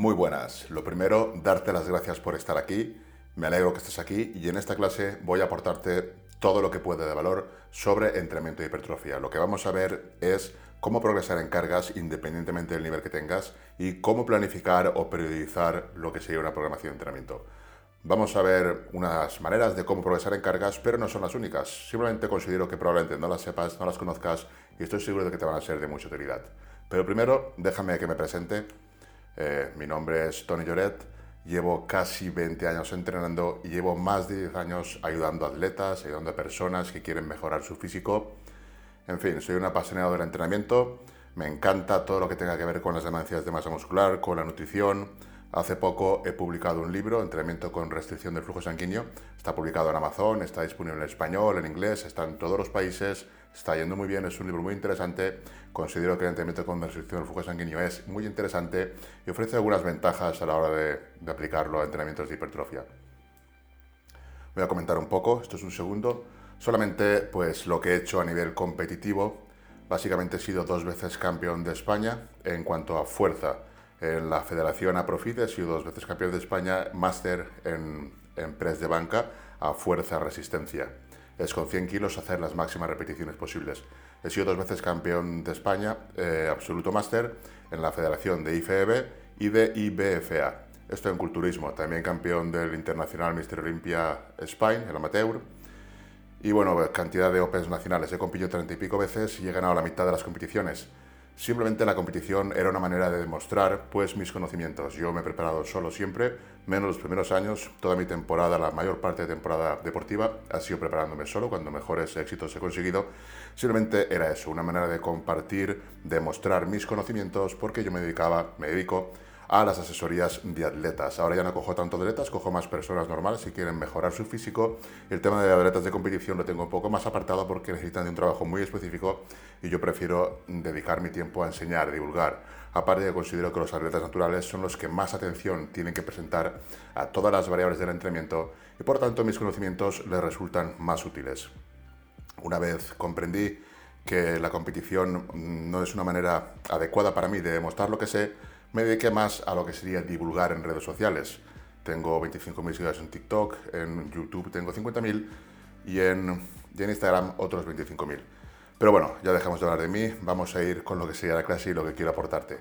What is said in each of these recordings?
Muy buenas. Lo primero, darte las gracias por estar aquí. Me alegro que estés aquí y en esta clase voy a aportarte todo lo que puede de valor sobre entrenamiento y hipertrofia. Lo que vamos a ver es cómo progresar en cargas independientemente del nivel que tengas y cómo planificar o periodizar lo que sería una programación de entrenamiento. Vamos a ver unas maneras de cómo progresar en cargas, pero no son las únicas. Simplemente considero que probablemente no las sepas, no las conozcas y estoy seguro de que te van a ser de mucha utilidad. Pero primero, déjame que me presente. Eh, mi nombre es Tony Lloret, llevo casi 20 años entrenando y llevo más de 10 años ayudando a atletas, ayudando a personas que quieren mejorar su físico. En fin, soy un apasionado del entrenamiento, me encanta todo lo que tenga que ver con las demandas de masa muscular, con la nutrición. Hace poco he publicado un libro, Entrenamiento con restricción del flujo sanguíneo. Está publicado en Amazon, está disponible en español, en inglés, está en todos los países está yendo muy bien, es un libro muy interesante. Considero que el entrenamiento con restricción del flujo sanguíneo es muy interesante y ofrece algunas ventajas a la hora de, aplicarlo a entrenamientos de hipertrofia. Voy a comentar un poco, esto es un segundo. Solamente pues lo que he hecho a nivel competitivo. Básicamente he sido dos veces campeón de España en cuanto a fuerza. En la Federación Aprofit he sido dos veces campeón de España, máster en, en press de banca a fuerza resistencia es con 100 kilos hacer las máximas repeticiones posibles. He sido dos veces campeón de España, eh, absoluto máster, en la Federación de IFEB y de IBFA. Esto en culturismo, también campeón del Internacional Mister Olympia Spain, el amateur. Y bueno, cantidad de Opens nacionales. He competido 30 y pico veces y he ganado la mitad de las competiciones. Simplemente la competición era una manera de demostrar pues mis conocimientos. Yo me he preparado solo siempre, menos los primeros años, toda mi temporada, la mayor parte de temporada deportiva ha sido preparándome solo cuando mejores éxitos he conseguido. Simplemente era eso, una manera de compartir, demostrar mis conocimientos porque yo me dedicaba, me dedico a las asesorías de atletas. Ahora ya no cojo tanto atletas, cojo más personas normales si quieren mejorar su físico. El tema de atletas de competición lo tengo un poco más apartado porque necesitan de un trabajo muy específico y yo prefiero dedicar mi tiempo a enseñar, a divulgar. Aparte de considero que los atletas naturales son los que más atención tienen que presentar a todas las variables del entrenamiento y por tanto mis conocimientos les resultan más útiles. Una vez comprendí que la competición no es una manera adecuada para mí de demostrar lo que sé, me dediqué más a lo que sería divulgar en redes sociales. Tengo 25.000 seguidores en TikTok, en YouTube tengo 50.000 y en, y en Instagram otros 25.000. Pero bueno, ya dejamos de hablar de mí, vamos a ir con lo que sería la clase y lo que quiero aportarte.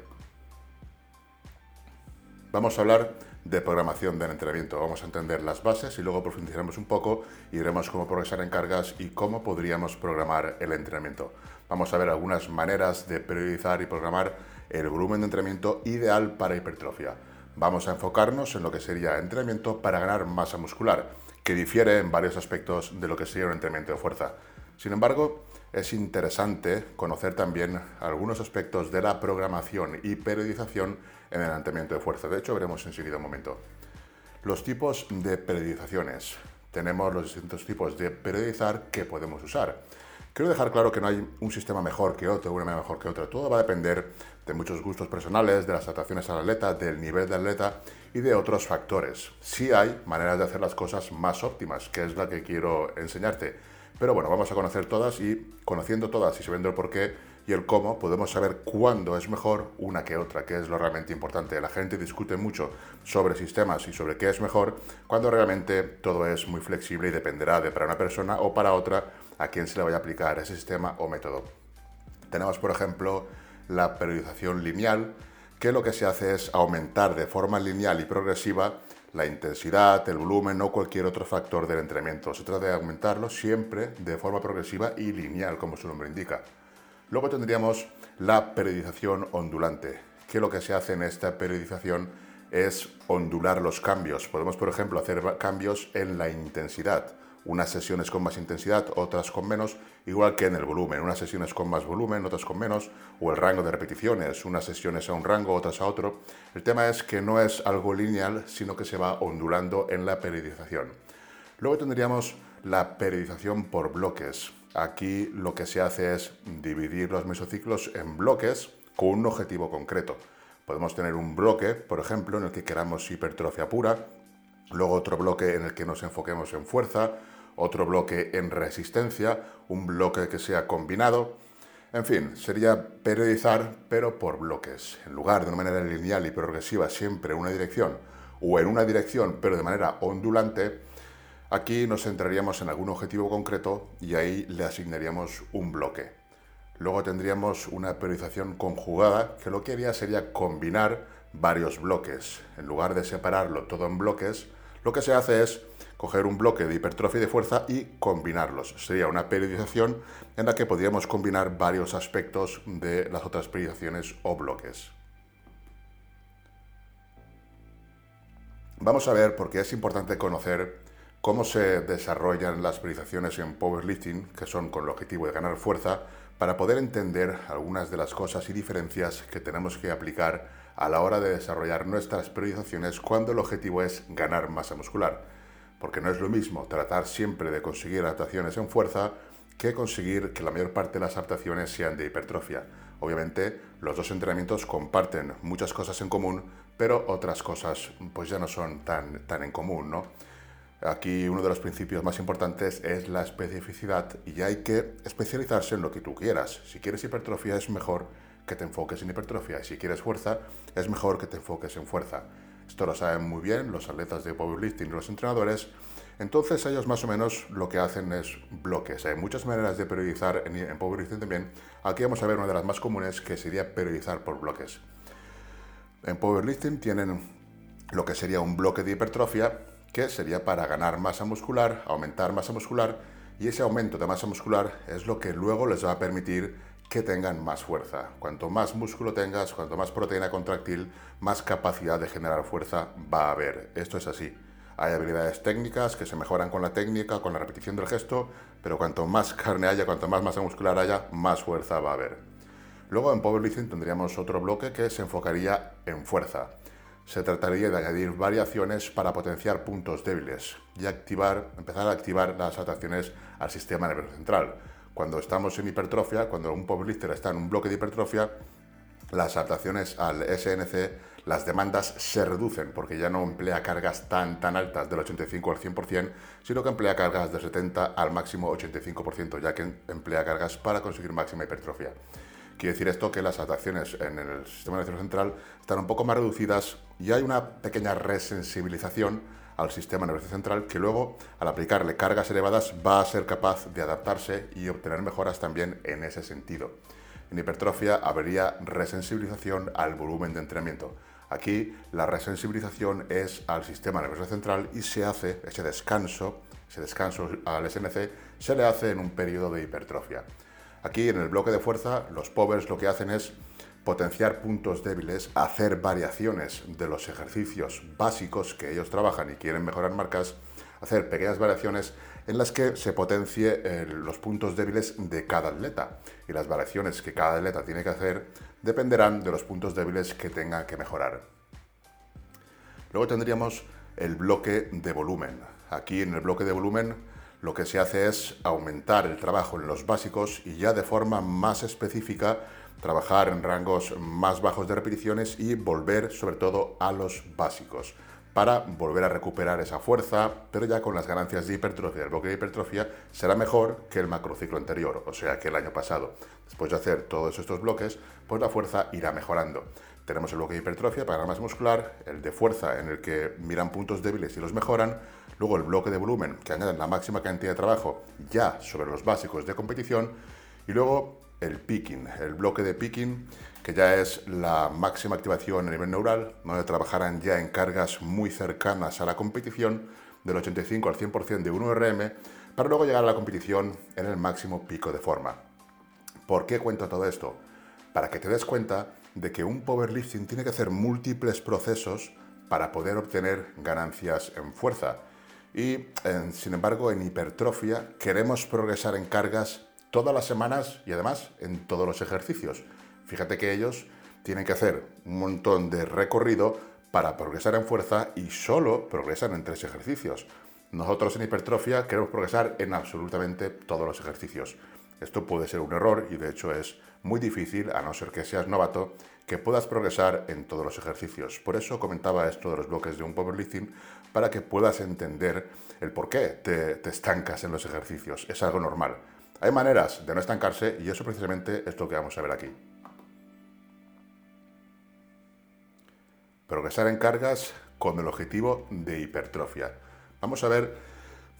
Vamos a hablar de programación del entrenamiento. Vamos a entender las bases y luego profundizaremos un poco y veremos cómo progresar en cargas y cómo podríamos programar el entrenamiento. Vamos a ver algunas maneras de periodizar y programar el volumen de entrenamiento ideal para hipertrofia. Vamos a enfocarnos en lo que sería entrenamiento para ganar masa muscular, que difiere en varios aspectos de lo que sería un entrenamiento de fuerza. Sin embargo, es interesante conocer también algunos aspectos de la programación y periodización en el entrenamiento de fuerza. De hecho, veremos enseguida un momento. Los tipos de periodizaciones. Tenemos los distintos tipos de periodizar que podemos usar. Quiero dejar claro que no hay un sistema mejor que otro, una mejor que otra. Todo va a depender de muchos gustos personales, de las adaptaciones al atleta, del nivel de atleta y de otros factores. Sí hay maneras de hacer las cosas más óptimas, que es la que quiero enseñarte. Pero bueno, vamos a conocer todas y conociendo todas y sabiendo el por qué y el cómo, podemos saber cuándo es mejor una que otra, que es lo realmente importante. La gente discute mucho sobre sistemas y sobre qué es mejor, cuando realmente todo es muy flexible y dependerá de para una persona o para otra a quién se le vaya a aplicar ese sistema o método. Tenemos, por ejemplo, la periodización lineal, que lo que se hace es aumentar de forma lineal y progresiva la intensidad, el volumen o cualquier otro factor del entrenamiento. Se trata de aumentarlo siempre de forma progresiva y lineal, como su nombre indica. Luego tendríamos la periodización ondulante, que lo que se hace en esta periodización es ondular los cambios. Podemos, por ejemplo, hacer cambios en la intensidad unas sesiones con más intensidad, otras con menos, igual que en el volumen, unas sesiones con más volumen, otras con menos, o el rango de repeticiones, unas sesiones a un rango, otras a otro. El tema es que no es algo lineal, sino que se va ondulando en la periodización. Luego tendríamos la periodización por bloques. Aquí lo que se hace es dividir los mesociclos en bloques con un objetivo concreto. Podemos tener un bloque, por ejemplo, en el que queramos hipertrofia pura, luego otro bloque en el que nos enfoquemos en fuerza, otro bloque en resistencia, un bloque que sea combinado. En fin, sería periodizar, pero por bloques. En lugar de una manera lineal y progresiva siempre en una dirección, o en una dirección, pero de manera ondulante, aquí nos centraríamos en algún objetivo concreto y ahí le asignaríamos un bloque. Luego tendríamos una periodización conjugada, que lo que haría sería combinar varios bloques. En lugar de separarlo todo en bloques, lo que se hace es coger un bloque de hipertrofia y de fuerza y combinarlos. Sería una periodización en la que podríamos combinar varios aspectos de las otras periodizaciones o bloques. Vamos a ver por qué es importante conocer cómo se desarrollan las periodizaciones en powerlifting, que son con el objetivo de ganar fuerza, para poder entender algunas de las cosas y diferencias que tenemos que aplicar a la hora de desarrollar nuestras periodizaciones cuando el objetivo es ganar masa muscular. Porque no es lo mismo tratar siempre de conseguir adaptaciones en fuerza que conseguir que la mayor parte de las adaptaciones sean de hipertrofia. Obviamente, los dos entrenamientos comparten muchas cosas en común, pero otras cosas pues ya no son tan, tan en común, ¿no? Aquí uno de los principios más importantes es la especificidad y hay que especializarse en lo que tú quieras. Si quieres hipertrofia es mejor que te enfoques en hipertrofia y si quieres fuerza es mejor que te enfoques en fuerza. Esto lo saben muy bien los atletas de powerlifting y los entrenadores. Entonces ellos más o menos lo que hacen es bloques. Hay muchas maneras de periodizar en, powerlifting también. Aquí vamos a ver una de las más comunes que sería periodizar por bloques. En powerlifting tienen lo que sería un bloque de hipertrofia que sería para ganar masa muscular, aumentar masa muscular, y ese aumento de masa muscular es lo que luego les va a permitir que tengan más fuerza. Cuanto más músculo tengas, cuanto más proteína contractil, más capacidad de generar fuerza va a haber. Esto es así. Hay habilidades técnicas que se mejoran con la técnica, con la repetición del gesto, pero cuanto más carne haya, cuanto más masa muscular haya, más fuerza va a haber. Luego en powerlifting tendríamos otro bloque que se enfocaría en fuerza se trataría de añadir variaciones para potenciar puntos débiles y activar, empezar a activar las adaptaciones al sistema nervioso central. Cuando estamos en hipertrofia, cuando un powerlifter está en un bloque de hipertrofia, las adaptaciones al SNC, las demandas se reducen porque ya no emplea cargas tan, tan altas del 85 al 100%, sino que emplea cargas del 70 al máximo 85%, ya que emplea cargas para conseguir máxima hipertrofia. Quiere decir esto que las adaptaciones en el sistema nervioso central están un poco más reducidas y hay una pequeña resensibilización al sistema nervioso central que luego, al aplicarle cargas elevadas, va a ser capaz de adaptarse y obtener mejoras también en ese sentido. En hipertrofia habría resensibilización al volumen de entrenamiento. Aquí la resensibilización es al sistema nervioso central y se hace ese descanso, ese descanso al SNC, se le hace en un periodo de hipertrofia. Aquí en el bloque de fuerza, los powers lo que hacen es potenciar puntos débiles, hacer variaciones de los ejercicios básicos que ellos trabajan y quieren mejorar marcas, hacer pequeñas variaciones en las que se potencie eh, los puntos débiles de cada atleta. Y las variaciones que cada atleta tiene que hacer dependerán de los puntos débiles que tenga que mejorar. Luego tendríamos el bloque de volumen. Aquí en el bloque de volumen lo que se hace es aumentar el trabajo en los básicos y ya de forma más específica trabajar en rangos más bajos de repeticiones y volver sobre todo a los básicos para volver a recuperar esa fuerza, pero ya con las ganancias de hipertrofia. El bloque de hipertrofia será mejor que el macrociclo anterior, o sea que el año pasado. Después de hacer todos estos bloques, pues la fuerza irá mejorando. Tenemos el bloque de hipertrofia para más muscular, el de fuerza en el que miran puntos débiles y los mejoran, luego el bloque de volumen que añaden la máxima cantidad de trabajo ya sobre los básicos de competición y luego el picking, el bloque de picking que ya es la máxima activación a nivel neural, donde trabajarán ya en cargas muy cercanas a la competición del 85 al 100% de 1RM para luego llegar a la competición en el máximo pico de forma. ¿Por qué cuento todo esto? Para que te des cuenta de que un powerlifting tiene que hacer múltiples procesos para poder obtener ganancias en fuerza y, sin embargo, en hipertrofia queremos progresar en cargas todas las semanas y además en todos los ejercicios. Fíjate que ellos tienen que hacer un montón de recorrido para progresar en fuerza y solo progresan en tres ejercicios. Nosotros en hipertrofia queremos progresar en absolutamente todos los ejercicios. Esto puede ser un error y de hecho es muy difícil, a no ser que seas novato, que puedas progresar en todos los ejercicios. Por eso comentaba esto de los bloques de un powerlifting, para que puedas entender el por qué te, te estancas en los ejercicios. Es algo normal. Hay maneras de no estancarse y eso precisamente es lo que vamos a ver aquí. Progresar en cargas con el objetivo de hipertrofia. Vamos a ver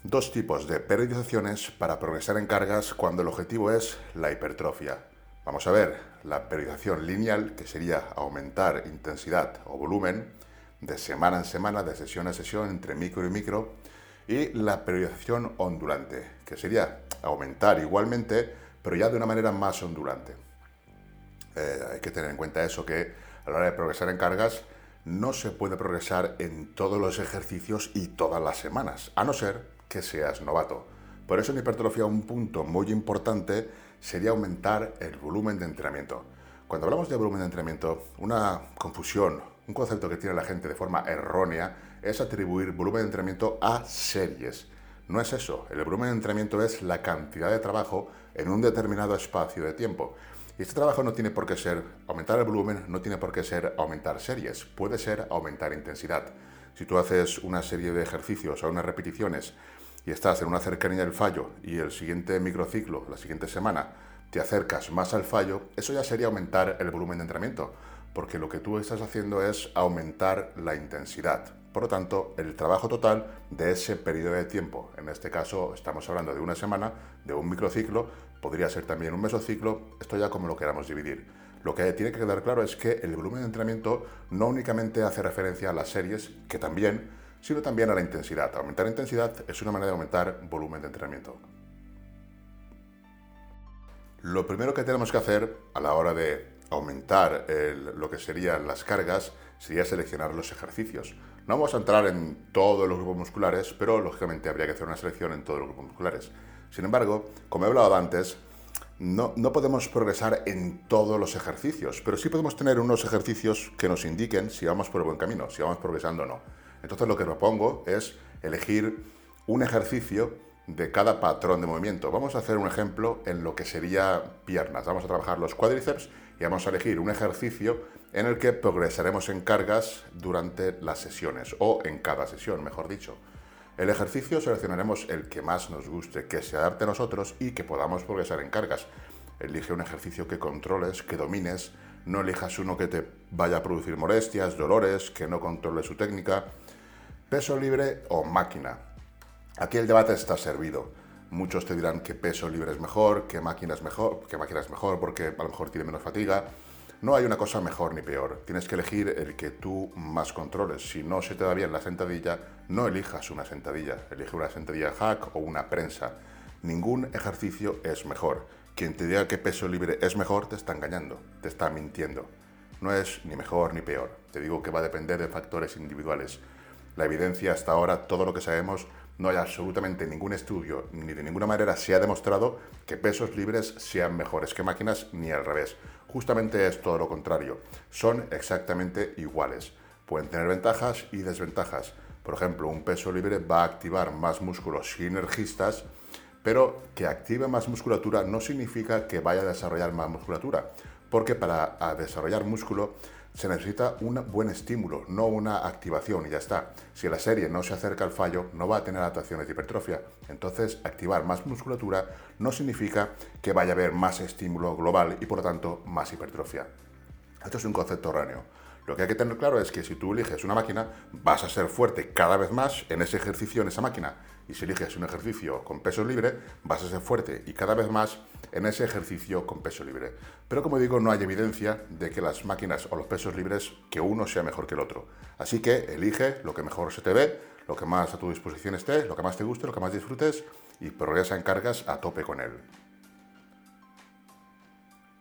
dos tipos de periodizaciones para progresar en cargas cuando el objetivo es la hipertrofia. Vamos a ver la periodización lineal, que sería aumentar intensidad o volumen de semana en semana, de sesión a sesión, entre micro y micro, y la periodización ondulante, que sería aumentar igualmente, pero ya de una manera más ondulante. Eh, hay que tener en cuenta eso, que a la hora de progresar en cargas, no se puede progresar en todos los ejercicios y todas las semanas, a no ser que seas novato. Por eso en hipertrofia un punto muy importante sería aumentar el volumen de entrenamiento. Cuando hablamos de volumen de entrenamiento, una confusión, un concepto que tiene la gente de forma errónea es atribuir volumen de entrenamiento a series. No es eso, el volumen de entrenamiento es la cantidad de trabajo en un determinado espacio de tiempo. Y este trabajo no tiene por qué ser aumentar el volumen, no tiene por qué ser aumentar series, puede ser aumentar intensidad. Si tú haces una serie de ejercicios o unas repeticiones y estás en una cercanía del fallo y el siguiente microciclo, la siguiente semana, te acercas más al fallo, eso ya sería aumentar el volumen de entrenamiento, porque lo que tú estás haciendo es aumentar la intensidad. Por lo tanto, el trabajo total de ese periodo de tiempo, en este caso estamos hablando de una semana, de un microciclo, podría ser también un mesociclo, esto ya como lo queramos dividir. Lo que tiene que quedar claro es que el volumen de entrenamiento no únicamente hace referencia a las series, que también, sino también a la intensidad. Aumentar intensidad es una manera de aumentar volumen de entrenamiento. Lo primero que tenemos que hacer a la hora de aumentar lo que serían las cargas sería seleccionar los ejercicios. No vamos a entrar en todos los grupos musculares, pero lógicamente habría que hacer una selección en todos los grupos musculares. Sin embargo, como he hablado antes, no, no, podemos progresar en todos los ejercicios, pero sí podemos tener unos ejercicios que nos indiquen si vamos por el buen camino, si vamos progresando o no. Entonces lo que propongo es elegir un ejercicio de cada patrón de movimiento. Vamos a hacer un ejemplo en lo que sería piernas. Vamos a trabajar los cuádriceps y vamos a elegir un ejercicio en el que progresaremos en cargas durante las sesiones o en cada sesión, mejor dicho. El ejercicio seleccionaremos el que más nos guste, que se adapte a nosotros y que podamos progresar en cargas. Elige un ejercicio que controles, que domines, no elijas uno que te vaya a producir molestias, dolores, que no controle su técnica. Peso libre o máquina. Aquí el debate está servido. Muchos te dirán que peso libre es mejor, que máquina es mejor, que máquina es mejor porque a lo mejor tiene menos fatiga. No hay una cosa mejor ni peor. Tienes que elegir el que tú más controles. Si no se te da bien la sentadilla, no elijas una sentadilla. Elige una sentadilla hack o una prensa. Ningún ejercicio es mejor. Quien te diga que peso libre es mejor te está engañando, te está mintiendo. No es ni mejor ni peor. Te digo que va a depender de factores individuales. La evidencia hasta ahora, todo lo que sabemos, no hay absolutamente ningún estudio ni de ninguna manera se ha demostrado que pesos libres sean mejores que máquinas ni al revés. Justamente es todo lo contrario. Son exactamente iguales. Pueden tener ventajas y desventajas. Por ejemplo, un peso libre va a activar más músculos sinergistas, pero que active más musculatura no significa que vaya a desarrollar más musculatura, porque para desarrollar músculo se necesita un buen estímulo, no una activación y ya está. Si la serie no se acerca al fallo, no va a tener adaptaciones de hipertrofia. Entonces, activar más musculatura no significa que vaya a haber más estímulo global y por lo tanto más hipertrofia. Esto es un concepto erróneo. Lo que hay que tener claro es que si tú eliges una máquina, vas a ser fuerte cada vez más en ese ejercicio, en esa máquina. Y si eliges un ejercicio con peso libre, vas a ser fuerte y cada vez más en ese ejercicio con peso libre. Pero como digo, no hay evidencia de que las máquinas o los pesos libres, que uno sea mejor que el otro. Así que elige lo que mejor se te ve, lo que más a tu disposición esté, lo que más te guste, lo que más disfrutes y progresa en cargas a tope con él.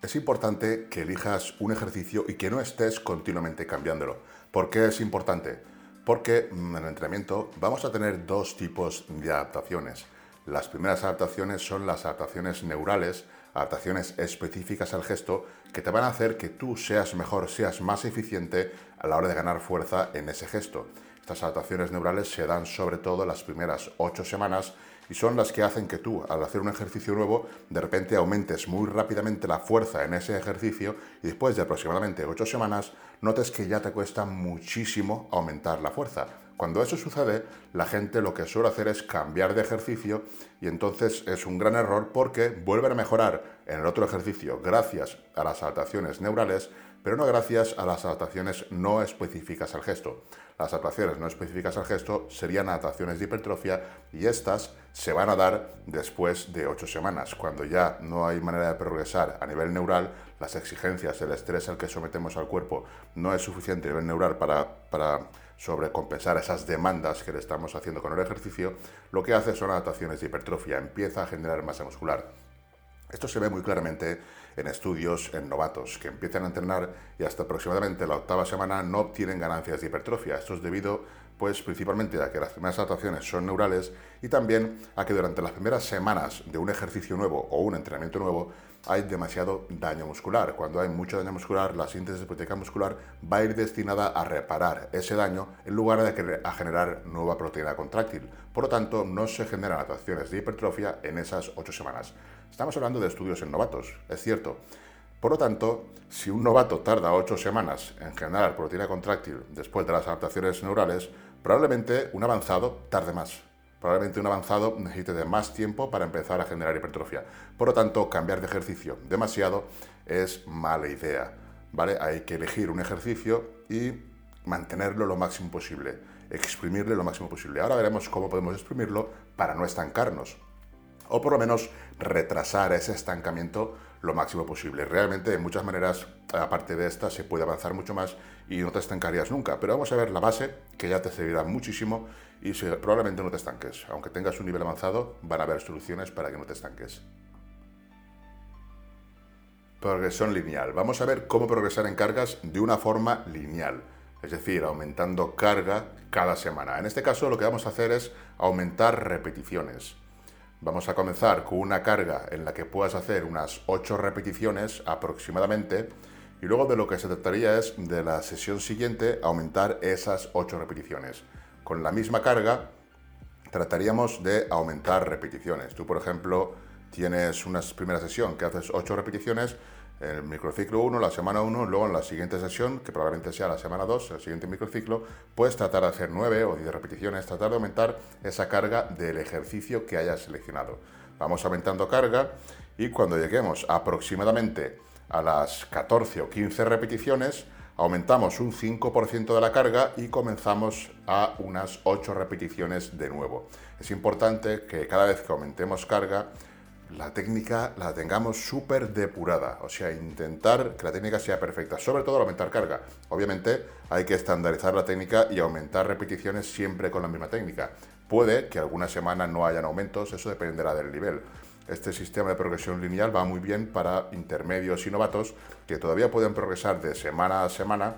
Es importante que elijas un ejercicio y que no estés continuamente cambiándolo. ¿Por qué es importante? Porque mm, en el entrenamiento vamos a tener dos tipos de adaptaciones. Las primeras adaptaciones son las adaptaciones neurales, adaptaciones específicas al gesto que te van a hacer que tú seas mejor, seas más eficiente a la hora de ganar fuerza en ese gesto. Estas adaptaciones neurales se dan sobre todo las primeras ocho semanas y son las que hacen que tú, al hacer un ejercicio nuevo, de repente aumentes muy rápidamente la fuerza en ese ejercicio y después de aproximadamente 8 semanas notes que ya te cuesta muchísimo aumentar la fuerza. Cuando eso sucede, la gente lo que suele hacer es cambiar de ejercicio y entonces es un gran error porque vuelven a mejorar en el otro ejercicio gracias a las adaptaciones neurales, pero no gracias a las adaptaciones no específicas al gesto. Las adaptaciones no específicas al gesto serían adaptaciones de hipertrofia y estas se van a dar después de ocho semanas, cuando ya no hay manera de progresar a nivel neural, las exigencias, el estrés al que sometemos al cuerpo no es suficiente a nivel neural para, para sobrecompensar esas demandas que le estamos haciendo con el ejercicio, lo que hace son adaptaciones de hipertrofia, empieza a generar masa muscular. Esto se ve muy claramente en estudios en novatos que empiezan a entrenar y hasta aproximadamente la octava semana no obtienen ganancias de hipertrofia. Esto es debido pues principalmente a que las primeras adaptaciones son neurales y también a que durante las primeras semanas de un ejercicio nuevo o un entrenamiento nuevo hay demasiado daño muscular. Cuando hay mucho daño muscular, la síntesis de proteína muscular va a ir destinada a reparar ese daño en lugar de a generar nueva proteína contráctil. Por lo tanto, no se generan adaptaciones de hipertrofia en esas ocho semanas. Estamos hablando de estudios en novatos, es cierto. Por lo tanto, si un novato tarda ocho semanas en generar proteína contráctil después de las adaptaciones neurales, probablemente un avanzado tarde más. Probablemente un avanzado necesite de más tiempo para empezar a generar hipertrofia. Por lo tanto, cambiar de ejercicio demasiado es mala idea. ¿vale? Hay que elegir un ejercicio y mantenerlo lo máximo posible, exprimirle lo máximo posible. Ahora veremos cómo podemos exprimirlo para no estancarnos o por lo menos retrasar ese estancamiento lo máximo posible. Realmente, de muchas maneras, aparte de esta, se puede avanzar mucho más y no te estancarías nunca. Pero vamos a ver la base, que ya te servirá muchísimo y probablemente no te estanques. Aunque tengas un nivel avanzado, van a haber soluciones para que no te estanques. Progresión lineal. Vamos a ver cómo progresar en cargas de una forma lineal. Es decir, aumentando carga cada semana. En este caso lo que vamos a hacer es aumentar repeticiones. Vamos a comenzar con una carga en la que puedas hacer unas 8 repeticiones aproximadamente y luego de lo que se trataría es de la sesión siguiente aumentar esas 8 repeticiones. Con la misma carga trataríamos de aumentar repeticiones. Tú, por ejemplo, tienes una primera sesión que haces 8 repeticiones, el microciclo 1, la semana 1, luego en la siguiente sesión, que probablemente sea la semana 2, el siguiente microciclo, puedes tratar de hacer 9 o 10 repeticiones, tratar de aumentar esa carga del ejercicio que hayas seleccionado. Vamos aumentando carga y cuando lleguemos aproximadamente a las 14 o 15 repeticiones, aumentamos un 5% de la carga y comenzamos a unas 8 repeticiones de nuevo. Es importante que cada vez que aumentemos carga, la técnica la tengamos súper depurada, o sea, intentar que la técnica sea perfecta, sobre todo al aumentar carga. Obviamente hay que estandarizar la técnica y aumentar repeticiones siempre con la misma técnica. Puede que alguna semana no hayan aumentos, eso dependerá del nivel. Este sistema de progresión lineal va muy bien para intermedios y novatos que todavía pueden progresar de semana a semana,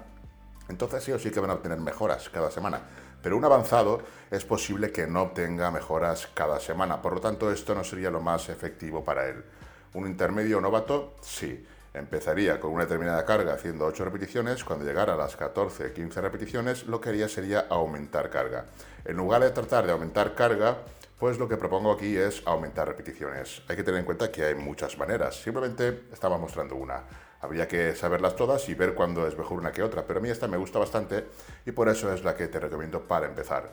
entonces sí o sí que van a obtener mejoras cada semana pero un avanzado es posible que no obtenga mejoras cada semana, por lo tanto esto no sería lo más efectivo para él. Un intermedio novato, sí. Empezaría con una determinada carga haciendo 8 repeticiones, cuando llegara a las 14, 15 repeticiones, lo que haría sería aumentar carga. En lugar de tratar de aumentar carga, pues lo que propongo aquí es aumentar repeticiones. Hay que tener en cuenta que hay muchas maneras, simplemente estaba mostrando una. Habría que saberlas todas y ver cuándo es mejor una que otra, pero a mí esta me gusta bastante y por eso es la que te recomiendo para empezar.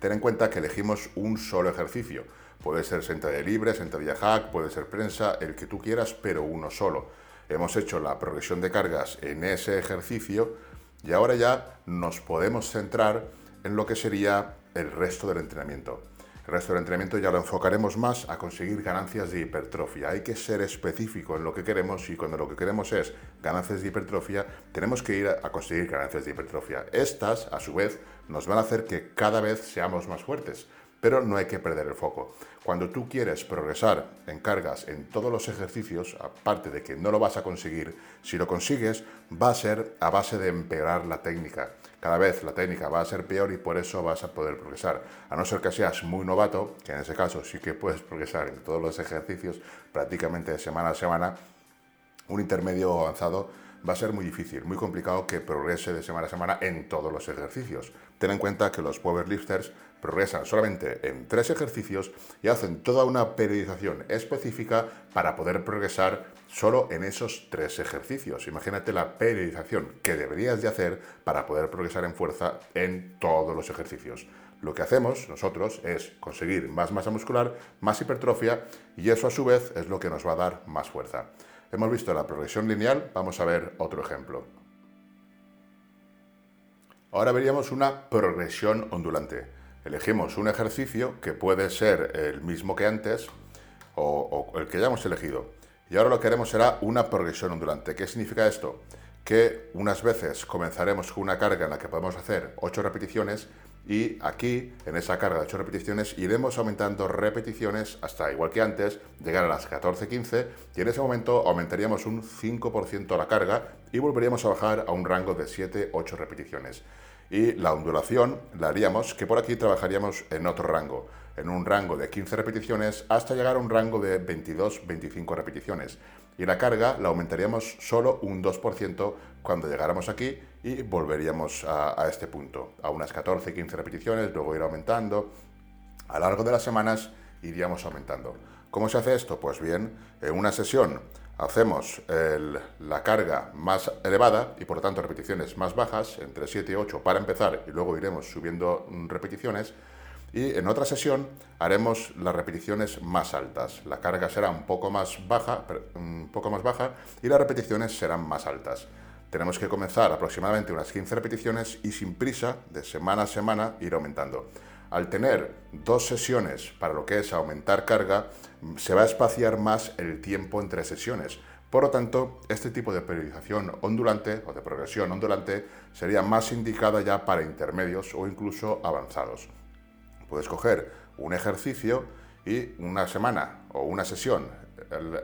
Ten en cuenta que elegimos un solo ejercicio. Puede ser sentadilla libre, sentadilla hack, puede ser prensa, el que tú quieras, pero uno solo. Hemos hecho la progresión de cargas en ese ejercicio y ahora ya nos podemos centrar en lo que sería el resto del entrenamiento. El resto del entrenamiento ya lo enfocaremos más a conseguir ganancias de hipertrofia. Hay que ser específico en lo que queremos y cuando lo que queremos es ganancias de hipertrofia, tenemos que ir a conseguir ganancias de hipertrofia. Estas, a su vez, nos van a hacer que cada vez seamos más fuertes, pero no hay que perder el foco. Cuando tú quieres progresar en cargas en todos los ejercicios, aparte de que no lo vas a conseguir, si lo consigues va a ser a base de empeorar la técnica cada vez la técnica va a ser peor y por eso vas a poder progresar. A no ser que seas muy novato, que en ese caso sí que puedes progresar en todos los ejercicios prácticamente de semana a semana, un intermedio avanzado va a ser muy difícil, muy complicado que progrese de semana a semana en todos los ejercicios. Ten en cuenta que los powerlifters progresan solamente en tres ejercicios y hacen toda una periodización específica para poder progresar solo en esos tres ejercicios. Imagínate la periodización que deberías de hacer para poder progresar en fuerza en todos los ejercicios. Lo que hacemos nosotros es conseguir más masa muscular, más hipertrofia y eso a su vez es lo que nos va a dar más fuerza. Hemos visto la progresión lineal, vamos a ver otro ejemplo. Ahora veríamos una progresión ondulante. Elegimos un ejercicio que puede ser el mismo que antes o, el que ya hemos elegido. Y ahora lo que haremos será una progresión ondulante. ¿Qué significa esto? Que unas veces comenzaremos con una carga en la que podemos hacer 8 repeticiones y aquí, en esa carga de 8 repeticiones, iremos aumentando repeticiones hasta, igual que antes, llegar a las 14-15 y en ese momento aumentaríamos un 5% la carga y volveríamos a bajar a un rango de 7-8 repeticiones. Y la ondulación la haríamos que por aquí trabajaríamos en otro rango, en un rango de 15 repeticiones hasta llegar a un rango de 22-25 repeticiones. Y la carga la aumentaríamos solo un 2% cuando llegáramos aquí y volveríamos a, este punto, a unas 14-15 repeticiones, luego ir aumentando. A lo largo de las semanas iríamos aumentando. ¿Cómo se hace esto? Pues bien, en una sesión hacemos la carga más elevada y por lo tanto repeticiones más bajas, entre 7 y 8 para empezar y luego iremos subiendo repeticiones. Y en otra sesión haremos las repeticiones más altas. La carga será un poco más baja, un poco más baja y las repeticiones serán más altas. Tenemos que comenzar aproximadamente unas 15 repeticiones y sin prisa, de semana a semana, ir aumentando. Al tener dos sesiones para lo que es aumentar carga, se va a espaciar más el tiempo entre sesiones. Por lo tanto, este tipo de periodización ondulante o de progresión ondulante sería más indicada ya para intermedios o incluso avanzados. Puedes coger un ejercicio y una semana o una sesión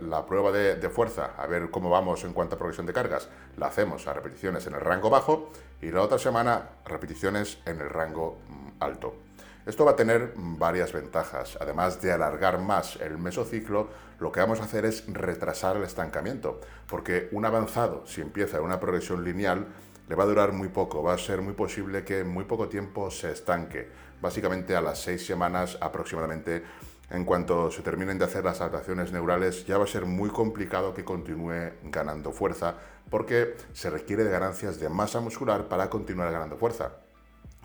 la prueba de, fuerza, a ver cómo vamos en cuanto a progresión de cargas, la hacemos a repeticiones en el rango bajo y la otra semana repeticiones en el rango mm, alto. Esto va a tener varias ventajas. Además de alargar más el mesociclo, lo que vamos a hacer es retrasar el estancamiento, porque un avanzado, si empieza en una progresión lineal, le va a durar muy poco, va a ser muy posible que en muy poco tiempo se estanque. Básicamente a las seis semanas aproximadamente en cuanto se terminen de hacer las adaptaciones neurales, ya va a ser muy complicado que continúe ganando fuerza, porque se requiere de ganancias de masa muscular para continuar ganando fuerza.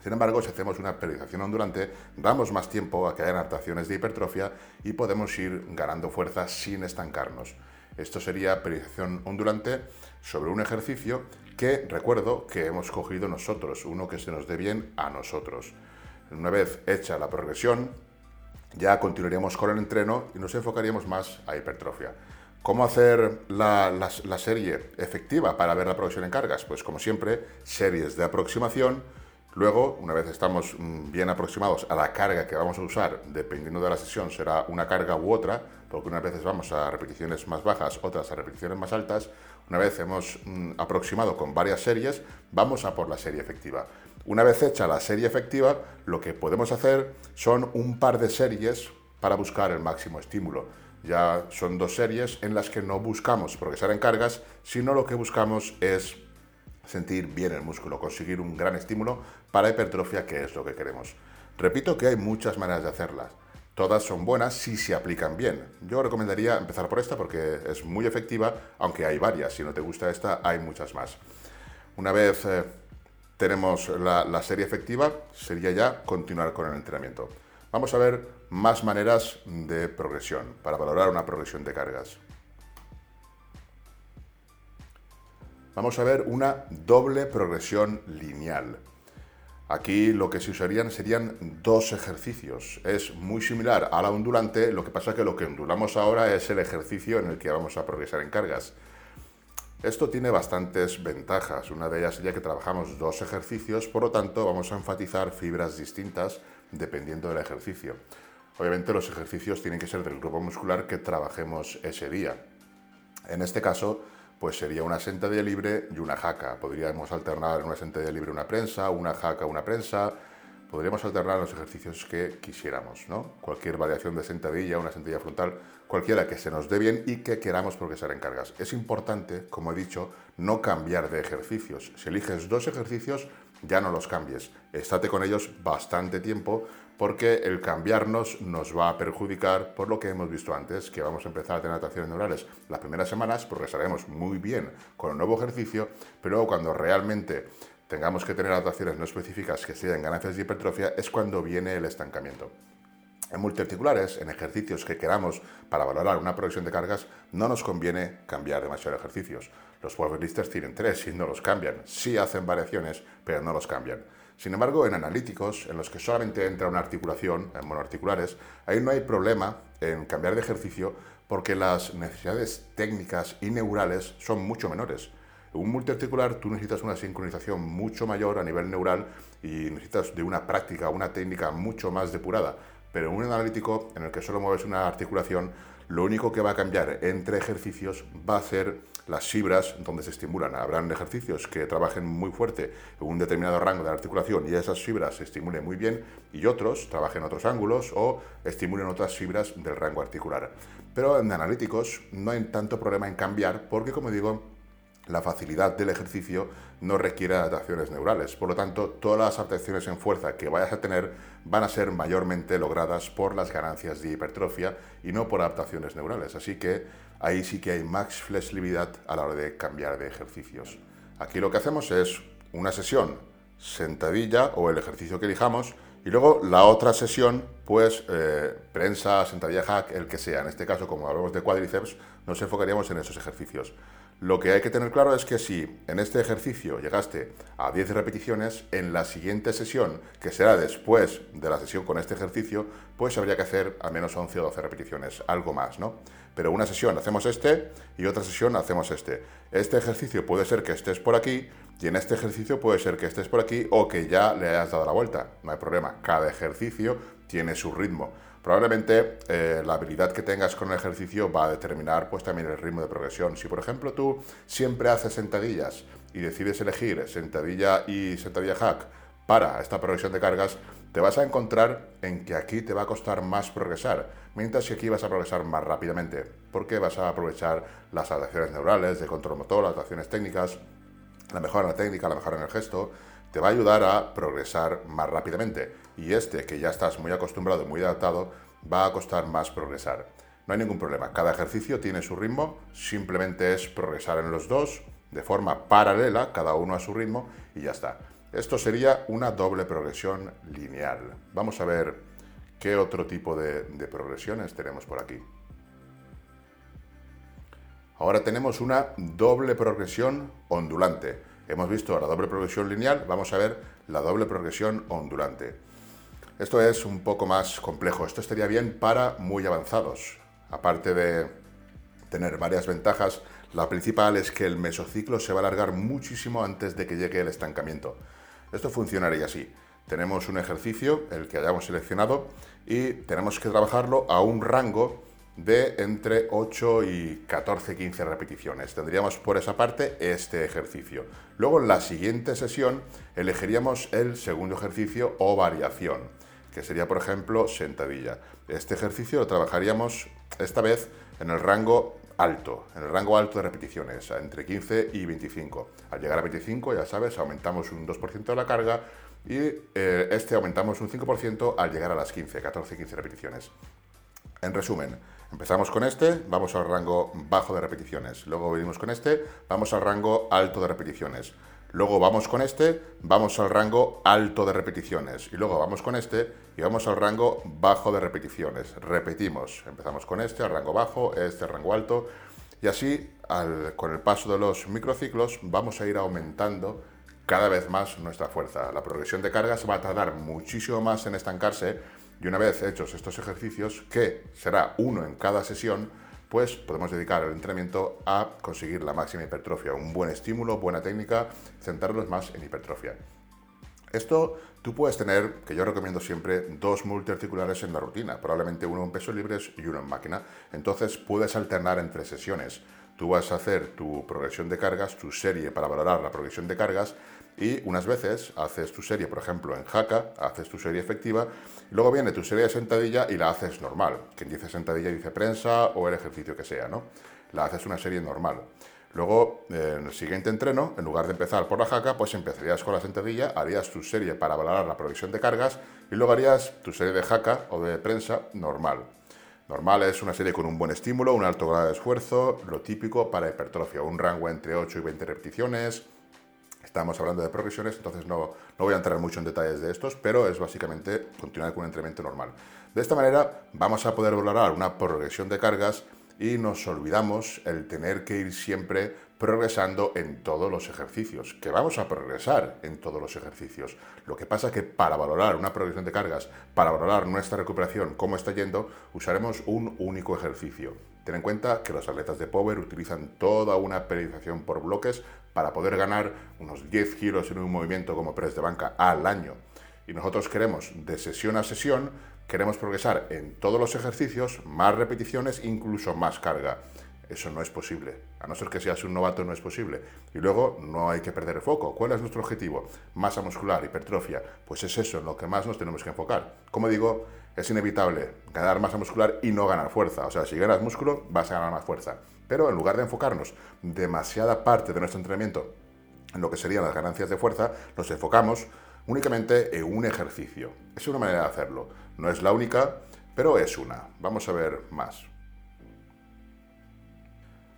Sin embargo, si hacemos una periodización ondulante, damos más tiempo a que haya adaptaciones de hipertrofia y podemos ir ganando fuerza sin estancarnos. Esto sería periodización ondulante sobre un ejercicio que recuerdo que hemos cogido nosotros, uno que se nos dé bien a nosotros. Una vez hecha la progresión, ya continuaríamos con el entreno y nos enfocaríamos más a hipertrofia. ¿Cómo hacer la, serie efectiva para ver la progresión en cargas? Pues como siempre, series de aproximación. Luego, una vez estamos mm, bien aproximados a la carga que vamos a usar, dependiendo de la sesión, será una carga u otra, porque unas veces vamos a repeticiones más bajas, otras a repeticiones más altas. Una vez hemos mm, aproximado con varias series, vamos a por la serie efectiva. Una vez hecha la serie efectiva, lo que podemos hacer son un par de series para buscar el máximo estímulo. Ya son dos series en las que no buscamos progresar en cargas, sino lo que buscamos es sentir bien el músculo, conseguir un gran estímulo para hipertrofia, que es lo que queremos. Repito que hay muchas maneras de hacerlas. Todas son buenas si se aplican bien. Yo recomendaría empezar por esta porque es muy efectiva, aunque hay varias. Si no te gusta esta, hay muchas más. Una vez eh, tenemos la, serie efectiva, sería ya continuar con el entrenamiento. Vamos a ver más maneras de progresión para valorar una progresión de cargas. Vamos a ver una doble progresión lineal. Aquí lo que se usarían serían dos ejercicios. Es muy similar a la ondulante, lo que pasa que lo que ondulamos ahora es el ejercicio en el que vamos a progresar en cargas. Esto tiene bastantes ventajas. Una de ellas sería que trabajamos dos ejercicios, por lo tanto vamos a enfatizar fibras distintas dependiendo del ejercicio. Obviamente los ejercicios tienen que ser del grupo muscular que trabajemos ese día. En este caso, pues sería una sentadilla libre y una jaca. Podríamos alternar una sentadilla libre una prensa, una jaca una prensa. podríamos alternar los ejercicios que quisiéramos, ¿no? Cualquier variación de sentadilla, una sentadilla frontal, cualquiera que se nos dé bien y que queramos progresar en cargas. Es importante, como he dicho, no cambiar de ejercicios. Si eliges dos ejercicios, ya no los cambies. Estate con ellos bastante tiempo porque el cambiarnos nos va a perjudicar por lo que hemos visto antes, que vamos a empezar a tener adaptaciones neurales. Las primeras semanas progresaremos muy bien con el nuevo ejercicio, pero luego cuando realmente tengamos que tener adaptaciones no específicas que sean ganancias de hipertrofia, es cuando viene el estancamiento. En multiarticulares, en ejercicios que queramos para valorar una progresión de cargas, no nos conviene cambiar demasiado ejercicios. Los powerlifters tienen tres y no los cambian. Sí hacen variaciones, pero no los cambian. Sin embargo, en analíticos, en los que solamente entra una articulación, en monoarticulares, ahí no hay problema en cambiar de ejercicio porque las necesidades técnicas y neurales son mucho menores. En un multiarticular tú necesitas una sincronización mucho mayor a nivel neural y necesitas de una práctica, una técnica mucho más depurada. Pero en un analítico en el que solo mueves una articulación, lo único que va a cambiar entre ejercicios va a ser las fibras donde se estimulan. Habrán ejercicios que trabajen muy fuerte en un determinado rango de articulación y esas fibras se estimulen muy bien y otros trabajen otros ángulos o estimulen otras fibras del rango articular. Pero en analíticos no hay tanto problema en cambiar porque, como digo, la facilidad del ejercicio no requiere adaptaciones neurales. Por lo tanto, todas las adaptaciones en fuerza que vayas a tener van a ser mayormente logradas por las ganancias de hipertrofia y no por adaptaciones neurales. Así que ahí sí que hay más flexibilidad a la hora de cambiar de ejercicios. Aquí lo que hacemos es una sesión sentadilla o el ejercicio que elijamos y luego la otra sesión, pues eh, prensa, sentadilla hack, el que sea. En este caso, como hablamos de cuádriceps, nos enfocaríamos en esos ejercicios. Lo que hay que tener claro es que si en este ejercicio llegaste a 10 repeticiones, en la siguiente sesión, que será después de la sesión con este ejercicio, pues habría que hacer al menos 11 o 12 repeticiones, algo más, ¿no? Pero una sesión hacemos este y otra sesión hacemos este. Este ejercicio puede ser que estés por aquí y en este ejercicio puede ser que estés por aquí o que ya le hayas dado la vuelta. No hay problema, cada ejercicio tiene su ritmo probablemente eh, la habilidad que tengas con el ejercicio va a determinar pues también el ritmo de progresión. Si por ejemplo tú siempre haces sentadillas y decides elegir sentadilla y sentadilla hack para esta progresión de cargas, te vas a encontrar en que aquí te va a costar más progresar, mientras que aquí vas a progresar más rápidamente, porque vas a aprovechar las adaptaciones neurales, de control motor, las adaptaciones técnicas, la mejora en la técnica, la mejora en el gesto, te va a ayudar a progresar más rápidamente. Y este, que ya estás muy acostumbrado, muy adaptado, va a costar más progresar. No hay ningún problema. Cada ejercicio tiene su ritmo, simplemente es progresar en los dos de forma paralela, cada uno a su ritmo, y ya está. Esto sería una doble progresión lineal. Vamos a ver qué otro tipo de progresiones tenemos por aquí. Ahora tenemos una doble progresión ondulante. Hemos visto la doble progresión lineal, vamos a ver la doble progresión ondulante. Esto es un poco más complejo, esto estaría bien para muy avanzados. Aparte de tener varias ventajas, la principal es que el mesociclo se va a alargar muchísimo antes de que llegue el estancamiento. Esto funcionaría así. Tenemos un ejercicio, el que hayamos seleccionado, y tenemos que trabajarlo a un rango de entre 8 y 14, 15 repeticiones. Tendríamos por esa parte este ejercicio. Luego en la siguiente sesión elegiríamos el segundo ejercicio o variación, que sería por ejemplo sentadilla. Este ejercicio lo trabajaríamos esta vez en el rango alto, en el rango alto de repeticiones, entre 15 y 25. Al llegar a 25, ya sabes, aumentamos un 2% de la carga y eh, este aumentamos un 5% al llegar a las 15, 14, 15 repeticiones. En resumen, Empezamos con este, vamos al rango bajo de repeticiones. Luego venimos con este, vamos al rango alto de repeticiones. Luego vamos con este, vamos al rango alto de repeticiones. Y luego vamos con este y vamos al rango bajo de repeticiones. Repetimos, empezamos con este, al rango bajo, este, al rango alto. Y así, con el paso de los microciclos, vamos a ir aumentando cada vez más nuestra fuerza. La progresión de cargas va a tardar muchísimo más en estancarse y una vez hechos estos ejercicios, que será uno en cada sesión, pues podemos dedicar el entrenamiento a conseguir la máxima hipertrofia, un buen estímulo, buena técnica, centrarnos más en hipertrofia. Esto tú puedes tener, que yo recomiendo siempre, dos multiarticulares en la rutina, probablemente uno en pesos libres y uno en máquina. Entonces puedes alternar entre sesiones. Tú vas a hacer tu progresión de cargas, tu serie para valorar la progresión de cargas y unas veces haces tu serie, por ejemplo, en jaca, haces tu serie efectiva, luego viene tu serie de sentadilla y la haces normal. Quien dice sentadilla dice prensa o el ejercicio que sea, ¿no? La haces una serie normal. Luego, en el siguiente entreno, en lugar de empezar por la jaca, pues empezarías con la sentadilla, harías tu serie para valorar la progresión de cargas y luego harías tu serie de jaca o de prensa normal. Normal es una serie con un buen estímulo, un alto grado de esfuerzo, lo típico para hipertrofia, un rango entre 8 y 20 repeticiones, Estamos hablando de progresiones, entonces no, no voy a entrar mucho en detalles de estos, pero es básicamente continuar con un entrenamiento normal. De esta manera vamos a poder valorar una progresión de cargas y nos olvidamos el tener que ir siempre progresando en todos los ejercicios, que vamos a progresar en todos los ejercicios. Lo que pasa es que para valorar una progresión de cargas, para valorar nuestra recuperación, cómo está yendo, usaremos un único ejercicio. Ten en cuenta que los atletas de Power utilizan toda una periodización por bloques para poder ganar unos 10 kilos en un movimiento como press de banca al año. Y nosotros queremos de sesión a sesión queremos progresar en todos los ejercicios, más repeticiones, incluso más carga. Eso no es posible. A no ser que seas un novato, no es posible. Y luego no hay que perder el foco. ¿Cuál es nuestro objetivo? Masa muscular, hipertrofia. Pues es eso en lo que más nos tenemos que enfocar. Como digo, es inevitable ganar masa muscular y no ganar fuerza. O sea, si ganas músculo, vas a ganar más fuerza. Pero en lugar de enfocarnos demasiada parte de nuestro entrenamiento en lo que serían las ganancias de fuerza, nos enfocamos únicamente en un ejercicio. Es una manera de hacerlo. No es la única, pero es una. Vamos a ver más.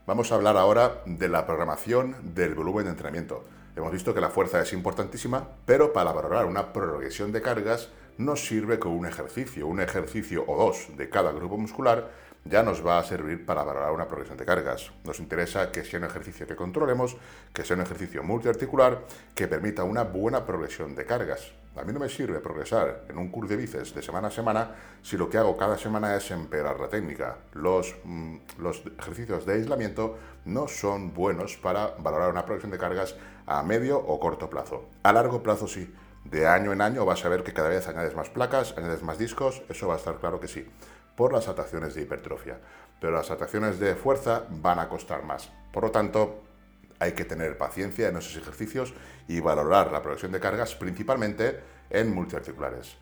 Vamos a hablar ahora de la programación del volumen de entrenamiento. Hemos visto que la fuerza es importantísima, pero para valorar una progresión de cargas nos sirve con un ejercicio, un ejercicio o dos de cada grupo muscular ya nos va a servir para valorar una progresión de cargas. Nos interesa que sea un ejercicio que controlemos, que sea un ejercicio multiarticular, que permita una buena progresión de cargas. A mí no me sirve progresar en un curso de bíceps de semana a semana si lo que hago cada semana es empeorar la técnica. Los, mm, los ejercicios de aislamiento no son buenos para valorar una progresión de cargas a medio o corto plazo. A largo plazo sí. De año en año vas a ver que cada vez añades más placas, añades más discos, eso va a estar claro que sí por las atracciones de hipertrofia. Pero las atracciones de fuerza van a costar más. Por lo tanto, hay que tener paciencia en esos ejercicios y valorar la progresión de cargas principalmente en multiarticulares.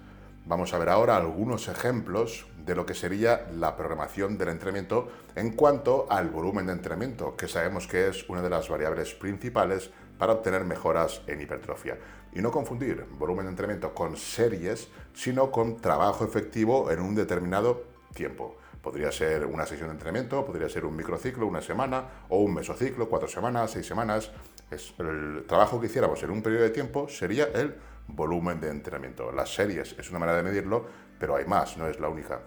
Vamos a ver ahora algunos ejemplos de lo que sería la programación del entrenamiento en cuanto al volumen de entrenamiento, que sabemos que es una de las variables principales para obtener mejoras en hipertrofia. Y no confundir volumen de entrenamiento con series, sino con trabajo efectivo en un determinado tiempo. Podría ser una sesión de entrenamiento, podría ser un microciclo, una semana, o un mesociclo, cuatro semanas, seis semanas. El trabajo que hiciéramos en un periodo de tiempo sería el volumen de entrenamiento. Las series es una manera de medirlo, pero hay más, no es la única.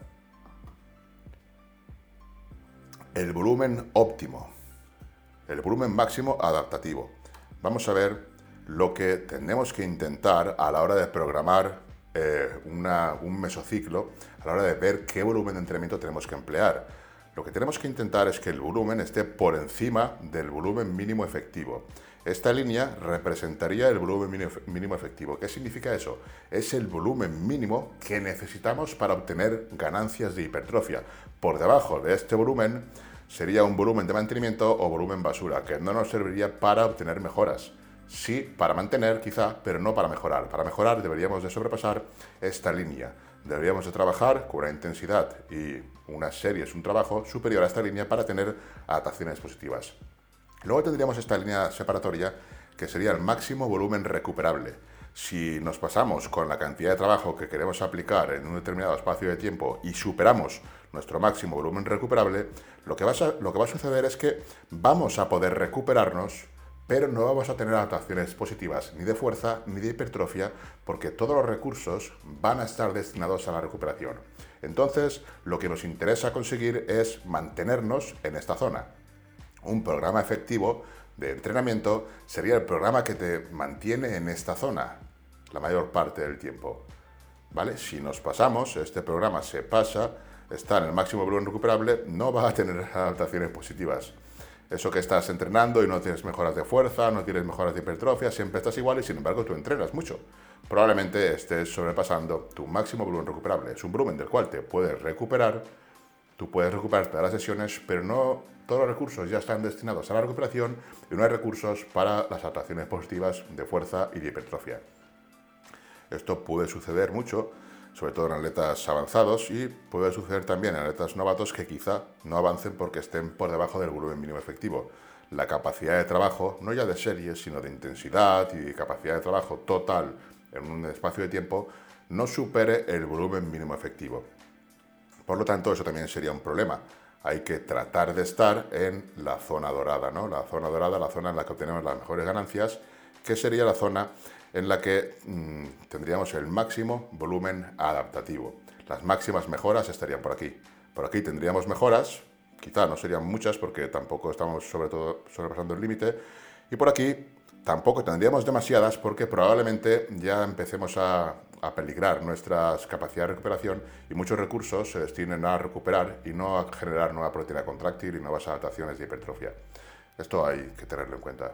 El volumen óptimo, el volumen máximo adaptativo. Vamos a ver lo que tenemos que intentar a la hora de programar eh, un mesociclo a la hora de ver qué volumen de entrenamiento tenemos que emplear. Lo que tenemos que intentar es que el volumen esté por encima del volumen mínimo efectivo. Esta línea representaría el volumen mínimo efectivo. ¿Qué significa eso? Es el volumen mínimo que necesitamos para obtener ganancias de hipertrofia. Por debajo de este volumen sería un volumen de mantenimiento o volumen basura, que no nos serviría para obtener mejoras. Sí, para mantener quizá, pero no para mejorar. Para mejorar deberíamos de sobrepasar esta línea. Deberíamos de trabajar con una intensidad y una serie, es un trabajo superior a esta línea para tener adaptaciones positivas. Luego tendríamos esta línea separatoria que sería el máximo volumen recuperable. Si nos pasamos con la cantidad de trabajo que queremos aplicar en un determinado espacio de tiempo y superamos nuestro máximo volumen recuperable, lo que va a, suceder es que vamos a poder recuperarnos pero no vamos a tener adaptaciones positivas ni de fuerza ni de hipertrofia porque todos los recursos van a estar destinados a la recuperación. Entonces, lo que nos interesa conseguir es mantenernos en esta zona. Un programa efectivo de entrenamiento sería el programa que te mantiene en esta zona la mayor parte del tiempo. ¿Vale? Si nos pasamos, este programa se pasa, está en el máximo volumen recuperable, no va a tener adaptaciones positivas eso que estás entrenando y no tienes mejoras de fuerza, no tienes mejoras de hipertrofia, siempre estás igual y sin embargo tú entrenas mucho. Probablemente estés sobrepasando tu máximo volumen recuperable. Es un volumen del cual te puedes recuperar, tú puedes recuperar todas las sesiones, pero no todos los recursos ya están destinados a la recuperación y no hay recursos para las adaptaciones positivas de fuerza y de hipertrofia. Esto puede suceder mucho, sobre todo en atletas avanzados y puede suceder también en atletas novatos que quizá no avancen porque estén por debajo del volumen mínimo efectivo. La capacidad de trabajo, no ya de series, sino de intensidad y capacidad de trabajo total en un espacio de tiempo, no supere el volumen mínimo efectivo. Por lo tanto, eso también sería un problema. Hay que tratar de estar en la zona dorada, ¿no? La zona dorada, la zona en la que obtenemos las mejores ganancias, que sería la zona en la que mm, tendríamos el máximo volumen adaptativo. Las máximas mejoras estarían por aquí. Por aquí tendríamos mejoras, quizá no serían muchas porque tampoco estamos sobre todo sobrepasando el límite. Y por aquí tampoco tendríamos demasiadas porque probablemente ya empecemos a a peligrar nuestras capacidades de recuperación y muchos recursos se destinen a recuperar y no a generar nueva proteína contráctil y nuevas adaptaciones de hipertrofia. Esto hay que tenerlo en cuenta.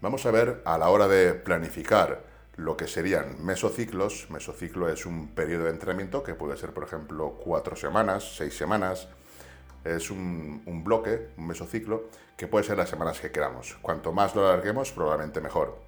Vamos a ver a la hora de planificar lo que serían mesociclos. Mesociclo es un periodo de entrenamiento que puede ser, por ejemplo, cuatro semanas, seis semanas. Es un, un bloque, un mesociclo, que puede ser las semanas que queramos. Cuanto más lo alarguemos, probablemente mejor.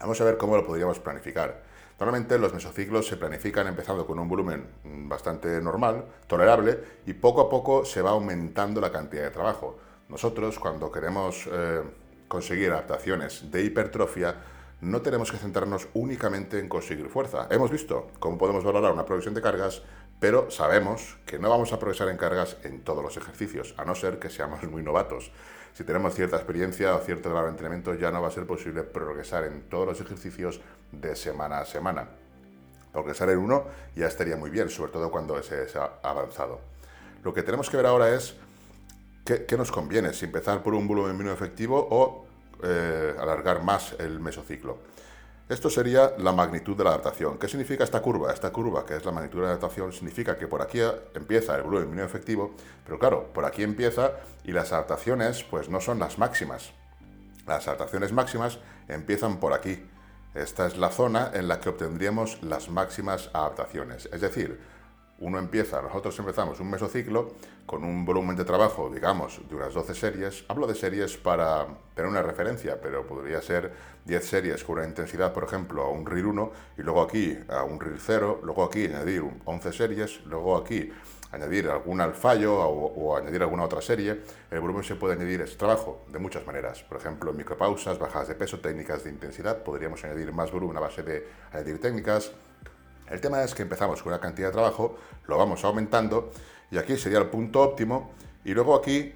Vamos a ver cómo lo podríamos planificar. Normalmente los mesociclos se planifican empezando con un volumen bastante normal, tolerable, y poco a poco se va aumentando la cantidad de trabajo. Nosotros cuando queremos eh, conseguir adaptaciones de hipertrofia, no tenemos que centrarnos únicamente en conseguir fuerza. Hemos visto cómo podemos valorar una progresión de cargas, pero sabemos que no vamos a progresar en cargas en todos los ejercicios, a no ser que seamos muy novatos si tenemos cierta experiencia o cierto grado de entrenamiento, ya no va a ser posible progresar en todos los ejercicios de semana a semana. Progresar en uno ya estaría muy bien, sobre todo cuando se ha avanzado. Lo que tenemos que ver ahora es qué, nos conviene, si empezar por un volumen mínimo efectivo o eh, alargar más el mesociclo. Esto sería la magnitud de la adaptación. ¿Qué significa esta curva? Esta curva, que es la magnitud de la adaptación, significa que por aquí empieza el volumen mínimo efectivo, pero claro, por aquí empieza y las adaptaciones pues no son las máximas. Las adaptaciones máximas empiezan por aquí. Esta es la zona en la que obtendríamos las máximas adaptaciones. Es decir, uno empieza, nosotros empezamos un mesociclo con un volumen de trabajo, digamos, de unas 12 series. Hablo de series para tener una referencia, pero podría ser 10 series con una intensidad, por ejemplo, a un RIR 1 y luego aquí a un RIR 0, luego aquí añadir 11 series, luego aquí añadir algún al fallo o, añadir alguna otra serie. El volumen se puede añadir ese trabajo de muchas maneras. Por ejemplo, micropausas, bajadas de peso, técnicas de intensidad. Podríamos añadir más volumen a base de añadir técnicas el tema es que empezamos con una cantidad de trabajo, lo vamos aumentando y aquí sería el punto óptimo y luego aquí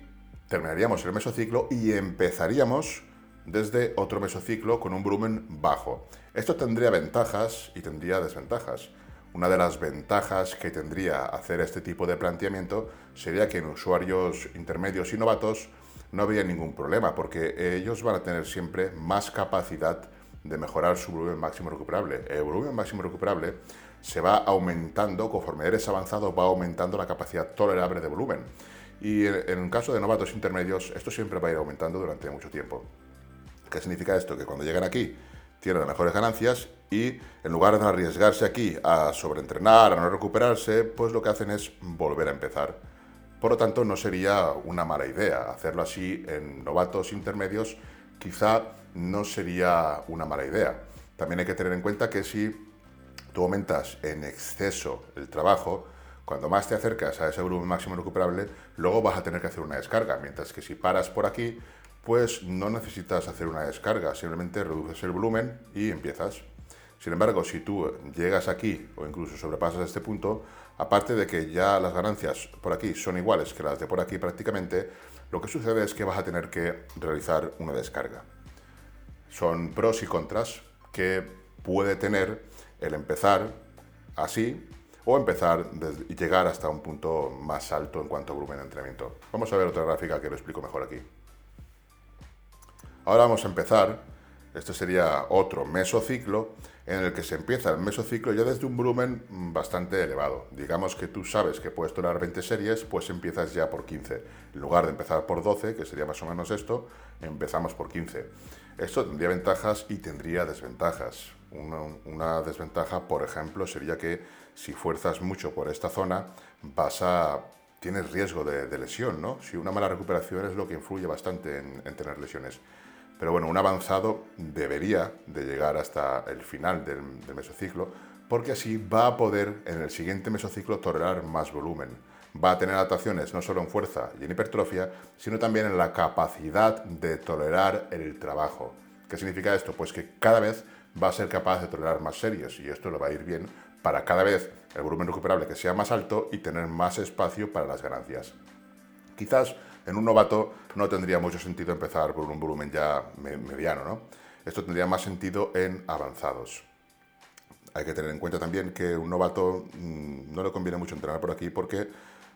terminaríamos el mesociclo y empezaríamos desde otro mesociclo con un volumen bajo. Esto tendría ventajas y tendría desventajas. Una de las ventajas que tendría hacer este tipo de planteamiento sería que en usuarios intermedios y novatos no habría ningún problema porque ellos van a tener siempre más capacidad de mejorar su volumen máximo recuperable. El volumen máximo recuperable se va aumentando, conforme eres avanzado, va aumentando la capacidad tolerable de volumen. Y en el caso de novatos intermedios, esto siempre va a ir aumentando durante mucho tiempo. ¿Qué significa esto? Que cuando llegan aquí tienen mejores ganancias y en lugar de arriesgarse aquí a sobreentrenar, a no recuperarse, pues lo que hacen es volver a empezar. Por lo tanto, no sería una mala idea hacerlo así en novatos intermedios, quizá no sería una mala idea. También hay que tener en cuenta que si tú aumentas en exceso el trabajo, cuando más te acercas a ese volumen máximo recuperable, luego vas a tener que hacer una descarga, mientras que si paras por aquí, pues no necesitas hacer una descarga, simplemente reduces el volumen y empiezas. Sin embargo, si tú llegas aquí o incluso sobrepasas este punto, aparte de que ya las ganancias por aquí son iguales que las de por aquí prácticamente, lo que sucede es que vas a tener que realizar una descarga. Son pros y contras que puede tener el empezar así o empezar y llegar hasta un punto más alto en cuanto a volumen de entrenamiento. Vamos a ver otra gráfica que lo explico mejor aquí. Ahora vamos a empezar, este sería otro mesociclo, en el que se empieza el mesociclo ya desde un volumen bastante elevado. Digamos que tú sabes que puedes tolerar 20 series, pues empiezas ya por 15. En lugar de empezar por 12, que sería más o menos esto, empezamos por 15. Esto tendría ventajas y tendría desventajas. Una, desventaja, por ejemplo, sería que si fuerzas mucho por esta zona, vas a tienes riesgo de, lesión, ¿no? Si una mala recuperación es lo que influye bastante en, tener lesiones. Pero bueno, un avanzado debería de llegar hasta el final del, del mesociclo, porque así va a poder en el siguiente mesociclo tolerar más volumen. Va a tener adaptaciones no solo en fuerza y en hipertrofia, sino también en la capacidad de tolerar el trabajo. ¿Qué significa esto? Pues que cada vez va a ser capaz de tolerar más series y esto lo va a ir bien para cada vez el volumen recuperable que sea más alto y tener más espacio para las ganancias. Quizás en un novato no tendría mucho sentido empezar por un volumen ya mediano, ¿no? Esto tendría más sentido en avanzados. Hay que tener en cuenta también que un novato mm, no le conviene mucho entrenar por aquí porque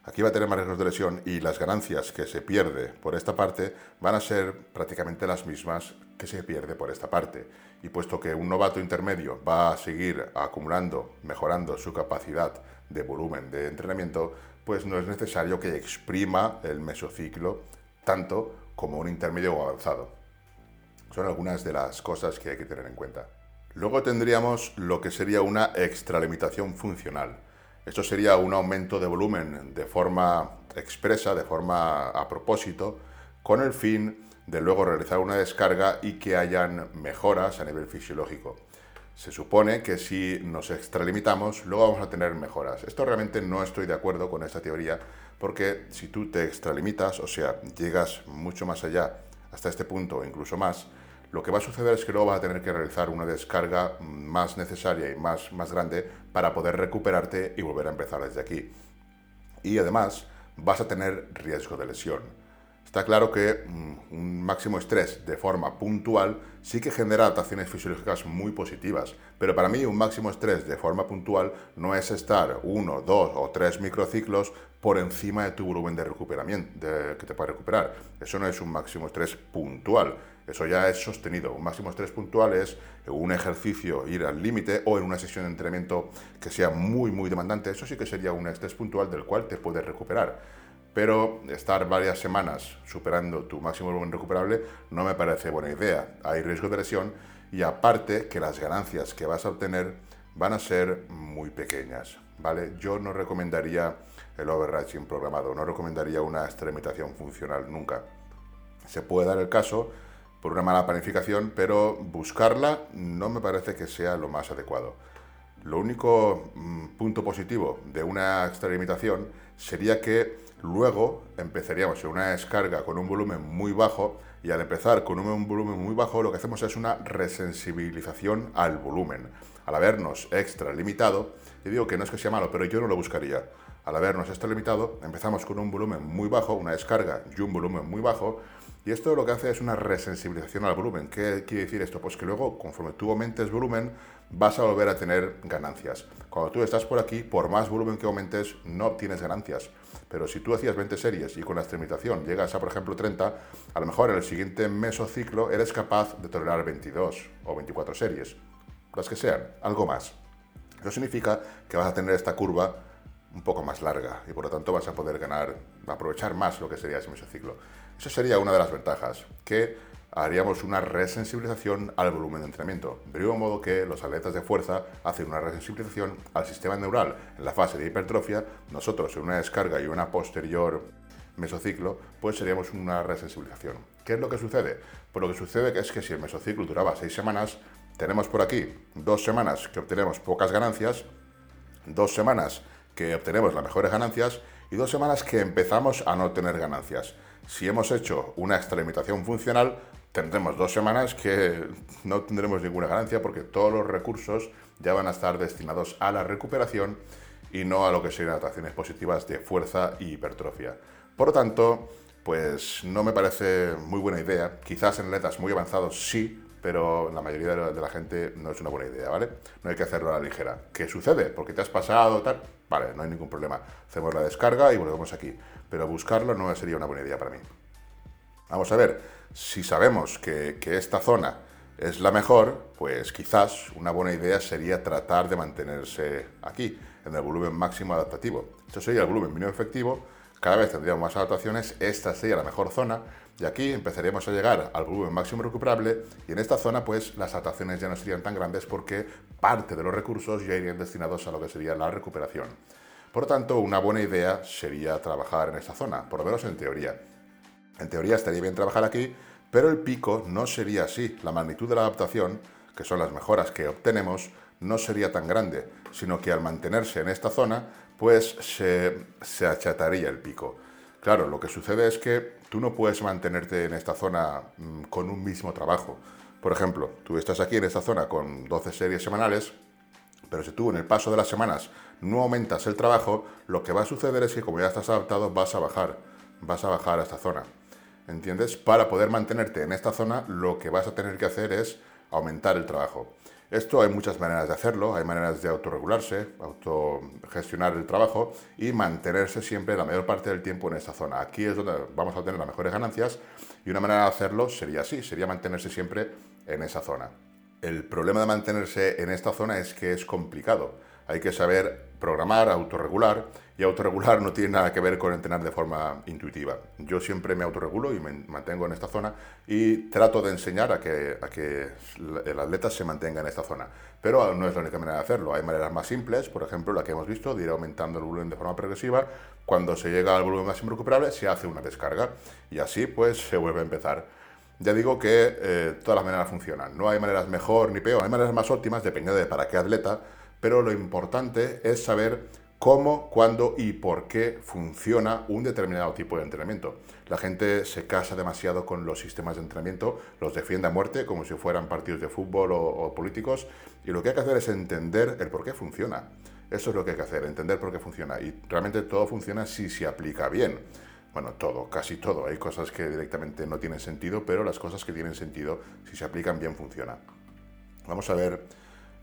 Aquí va a tener más riesgos de lesión y las ganancias que se pierde por esta parte van a ser prácticamente las mismas que se pierde por esta parte. Y puesto que un novato intermedio va a seguir acumulando, mejorando su capacidad de volumen de entrenamiento, pues no es necesario que exprima el mesociclo tanto como un intermedio avanzado. Son algunas de las cosas que hay que tener en cuenta. Luego tendríamos lo que sería una extralimitación funcional. Esto sería un aumento de volumen de forma expresa, de forma a propósito, con el fin de luego realizar una descarga y que hayan mejoras a nivel fisiológico. Se supone que si nos extralimitamos, luego vamos a tener mejoras. Esto realmente no estoy de acuerdo con esta teoría, porque si tú te extralimitas, o sea, llegas mucho más allá, hasta este punto o incluso más, lo que va a suceder es que luego vas a tener que realizar una descarga más necesaria y más, más grande para poder recuperarte y volver a empezar desde aquí. Y además vas a tener riesgo de lesión. Está claro que mm, un máximo estrés de forma puntual sí que genera adaptaciones fisiológicas muy positivas, pero para mí un máximo estrés de forma puntual no es estar uno, dos o tres microciclos por encima de tu volumen de recuperamiento que te puede recuperar. Eso no es un máximo estrés puntual. Eso ya es sostenido. Un máximo estrés puntual es un ejercicio ir al límite o en una sesión de entrenamiento que sea muy, muy demandante. Eso sí que sería un estrés puntual del cual te puedes recuperar. Pero estar varias semanas superando tu máximo volumen recuperable no me parece buena idea. Hay riesgo de lesión y aparte que las ganancias que vas a obtener van a ser muy pequeñas. ¿vale? Yo no recomendaría el overreaching programado, no recomendaría una extremitación funcional nunca. Se puede dar el caso por una mala planificación, pero buscarla no me parece que sea lo más adecuado. Lo único mm, punto positivo de una extralimitación sería que luego empezaríamos en una descarga con un volumen muy bajo y al empezar con un volumen muy bajo lo que hacemos es una resensibilización al volumen. Al habernos extralimitado, y digo que no es que sea malo, pero yo no lo buscaría. Al habernos extralimitado, empezamos con un volumen muy bajo, una descarga y un volumen muy bajo, y esto lo que hace es una resensibilización al volumen. ¿Qué quiere decir esto? Pues que luego, conforme tú aumentes volumen, vas a volver a tener ganancias. Cuando tú estás por aquí, por más volumen que aumentes, no obtienes ganancias. Pero si tú hacías 20 series y con la extremitación llegas a, por ejemplo, 30, a lo mejor en el siguiente mesociclo eres capaz de tolerar 22 o 24 series, las que sean, algo más. Eso significa que vas a tener esta curva un poco más larga y por lo tanto vas a poder ganar, aprovechar más lo que sería ese mesociclo. Eso sería una de las ventajas, que haríamos una resensibilización al volumen de entrenamiento. De mismo modo que los atletas de fuerza hacen una resensibilización al sistema neural en la fase de hipertrofia, nosotros en una descarga y una posterior mesociclo, pues seríamos una resensibilización. ¿Qué es lo que sucede? Pues lo que sucede es que si el mesociclo duraba seis semanas, tenemos por aquí dos semanas que obtenemos pocas ganancias, dos semanas que obtenemos las mejores ganancias y dos semanas que empezamos a no tener ganancias. Si hemos hecho una extralimitación funcional, tendremos dos semanas que no tendremos ninguna ganancia porque todos los recursos ya van a estar destinados a la recuperación y no a lo que serían adaptaciones positivas de fuerza y hipertrofia. Por lo tanto, pues no me parece muy buena idea. Quizás en atletas muy avanzados sí, pero la mayoría de la, gente no es una buena idea, ¿vale? No hay que hacerlo a la ligera. ¿Qué sucede? Porque te has pasado, tal. Vale, no hay ningún problema. Hacemos la descarga y volvemos aquí. Pero buscarlo no sería una buena idea para mí. Vamos a ver, si sabemos que, que esta zona es la mejor, pues quizás una buena idea sería tratar de mantenerse aquí, en el volumen máximo adaptativo. Esto sería el volumen mínimo efectivo, cada vez tendríamos más adaptaciones, esta sería la mejor zona, Y aquí empezaríamos a llegar al volumen máximo recuperable y en esta zona pues las adaptaciones ya no serían tan grandes porque parte de los recursos ya irían destinados a lo que sería la recuperación. Por lo tanto, una buena idea sería trabajar en esta zona, por lo menos en teoría. En teoría estaría bien trabajar aquí, pero el pico no sería así. La magnitud de la adaptación, que son las mejoras que obtenemos, no sería tan grande, sino que al mantenerse en esta zona, pues se, achataría el pico. Claro, lo que sucede es que tú no puedes mantenerte en esta zona mm, con un mismo trabajo. Por ejemplo, tú estás aquí en esta zona con 12 series semanales, pero si tú en el paso de las semanas no aumentas el trabajo, lo que va a suceder es que como ya estás adaptado vas a bajar, vas a bajar a esta zona. ¿Entiendes? Para poder mantenerte en esta zona, lo que vas a tener que hacer es aumentar el trabajo. Esto hay muchas maneras de hacerlo, hay maneras de autorregularse, autogestionar el trabajo y mantenerse siempre la mayor parte del tiempo en esta zona. Aquí es donde vamos a obtener las mejores ganancias y una manera de hacerlo sería así, sería mantenerse siempre en esa zona. El problema de mantenerse en esta zona es que es complicado. Hay que saber programar, autorregular, y autorregular no tiene nada que ver con entrenar de forma intuitiva. Yo siempre me autorregulo y me mantengo en esta zona y trato de enseñar a que, a que el atleta se mantenga en esta zona. Pero no es la única manera de hacerlo. Hay maneras más simples, por ejemplo, la que hemos visto, de ir aumentando el volumen de forma progresiva. Cuando se llega al volumen máximo recuperable, se hace una descarga y así pues se vuelve a empezar. Ya digo que eh, todas las maneras funcionan. No hay maneras mejor ni peor, hay maneras más óptimas dependiendo de para qué atleta, pero lo importante es saber cómo, cuándo y por qué funciona un determinado tipo de entrenamiento. La gente se casa demasiado con los sistemas de entrenamiento, los defiende a muerte como si fueran partidos de fútbol o, políticos, y lo que hay que hacer es entender el por qué funciona. Eso es lo que hay que hacer, entender por qué funciona. Y realmente todo funciona si se aplica bien. Bueno, todo, casi todo. Hay cosas que directamente no tienen sentido, pero las cosas que tienen sentido, si se aplican bien, funcionan. Vamos a ver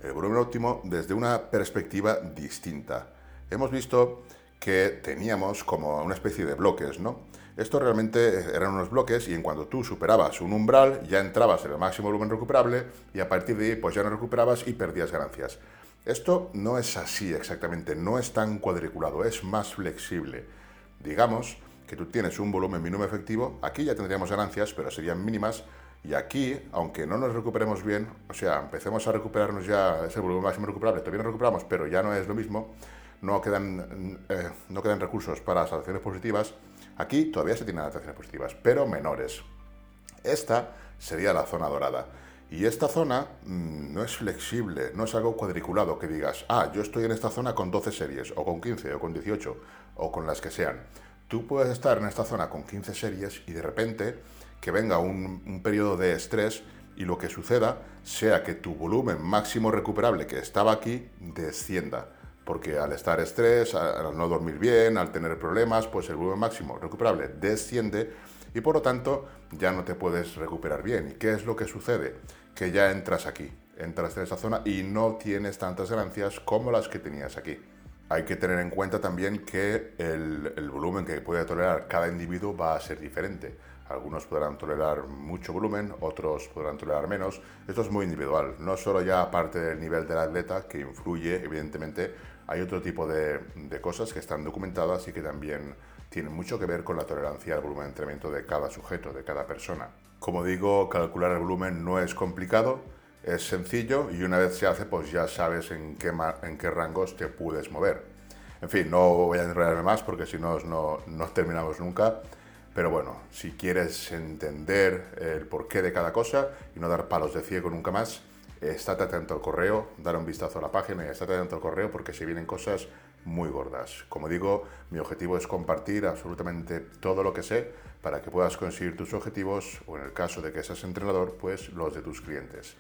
el volumen óptimo desde una perspectiva distinta hemos visto que teníamos como una especie de bloques, ¿no? Esto realmente eran unos bloques y en cuanto tú superabas un umbral ya entrabas en el máximo volumen recuperable y a partir de ahí pues ya no recuperabas y perdías ganancias. Esto no es así exactamente, no es tan cuadriculado, es más flexible. Digamos que tú tienes un volumen mínimo efectivo, aquí ya tendríamos ganancias, pero serían mínimas, y aquí, aunque no nos recuperemos bien, o sea, empecemos a recuperarnos ya ese volumen máximo recuperable, todavía nos recuperamos, pero ya no es lo mismo, no quedan, eh, no quedan recursos para las adaptaciones positivas, aquí todavía se tienen adaptaciones positivas, pero menores. Esta sería la zona dorada. Y esta zona mm, no es flexible, no es algo cuadriculado que digas, ah, yo estoy en esta zona con 12 series, o con 15, o con 18, o con las que sean. Tú puedes estar en esta zona con 15 series y de repente que venga un, periodo de estrés y lo que suceda sea que tu volumen máximo recuperable que estaba aquí descienda porque al estar estrés, al no dormir bien, al tener problemas, pues el volumen máximo recuperable desciende y por lo tanto ya no te puedes recuperar bien. ¿Y qué es lo que sucede? Que ya entras aquí, entras en esa zona y no tienes tantas ganancias como las que tenías aquí. Hay que tener en cuenta también que el, volumen que puede tolerar cada individuo va a ser diferente. Algunos podrán tolerar mucho volumen, otros podrán tolerar menos. Esto es muy individual, no solo ya aparte del nivel del atleta, que influye evidentemente hay otro tipo de, cosas que están documentadas y que también tienen mucho que ver con la tolerancia al volumen de entrenamiento de cada sujeto, de cada persona. Como digo, calcular el volumen no es complicado, es sencillo y una vez se hace, pues ya sabes en qué, en qué rangos te puedes mover. En fin, no voy a enredarme más porque si no, no, terminamos nunca. Pero bueno, si quieres entender el porqué de cada cosa y no dar palos de ciego nunca más, estate atento al correo, dar un vistazo a la página y estate atento al correo porque se vienen cosas muy gordas. Como digo, mi objetivo es compartir absolutamente todo lo que sé para que puedas conseguir tus objetivos o en el caso de que seas entrenador, pues los de tus clientes.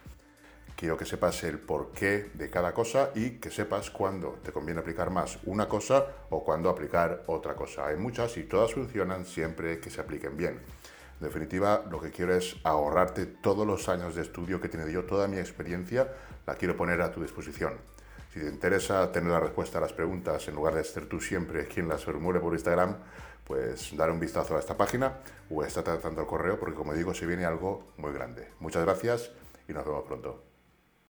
Quiero que sepas el porqué de cada cosa y que sepas cuándo te conviene aplicar más una cosa o cuándo aplicar otra cosa. Hay muchas y todas funcionan siempre que se apliquen bien. En definitiva, lo que quiero es ahorrarte todos los años de estudio que he tenido yo, toda mi experiencia, la quiero poner a tu disposición. Si te interesa tener la respuesta a las preguntas en lugar de ser tú siempre quien las formule por Instagram, pues dar un vistazo a esta página o estate tratando el correo porque como digo se viene algo muy grande. Muchas gracias y nos vemos pronto.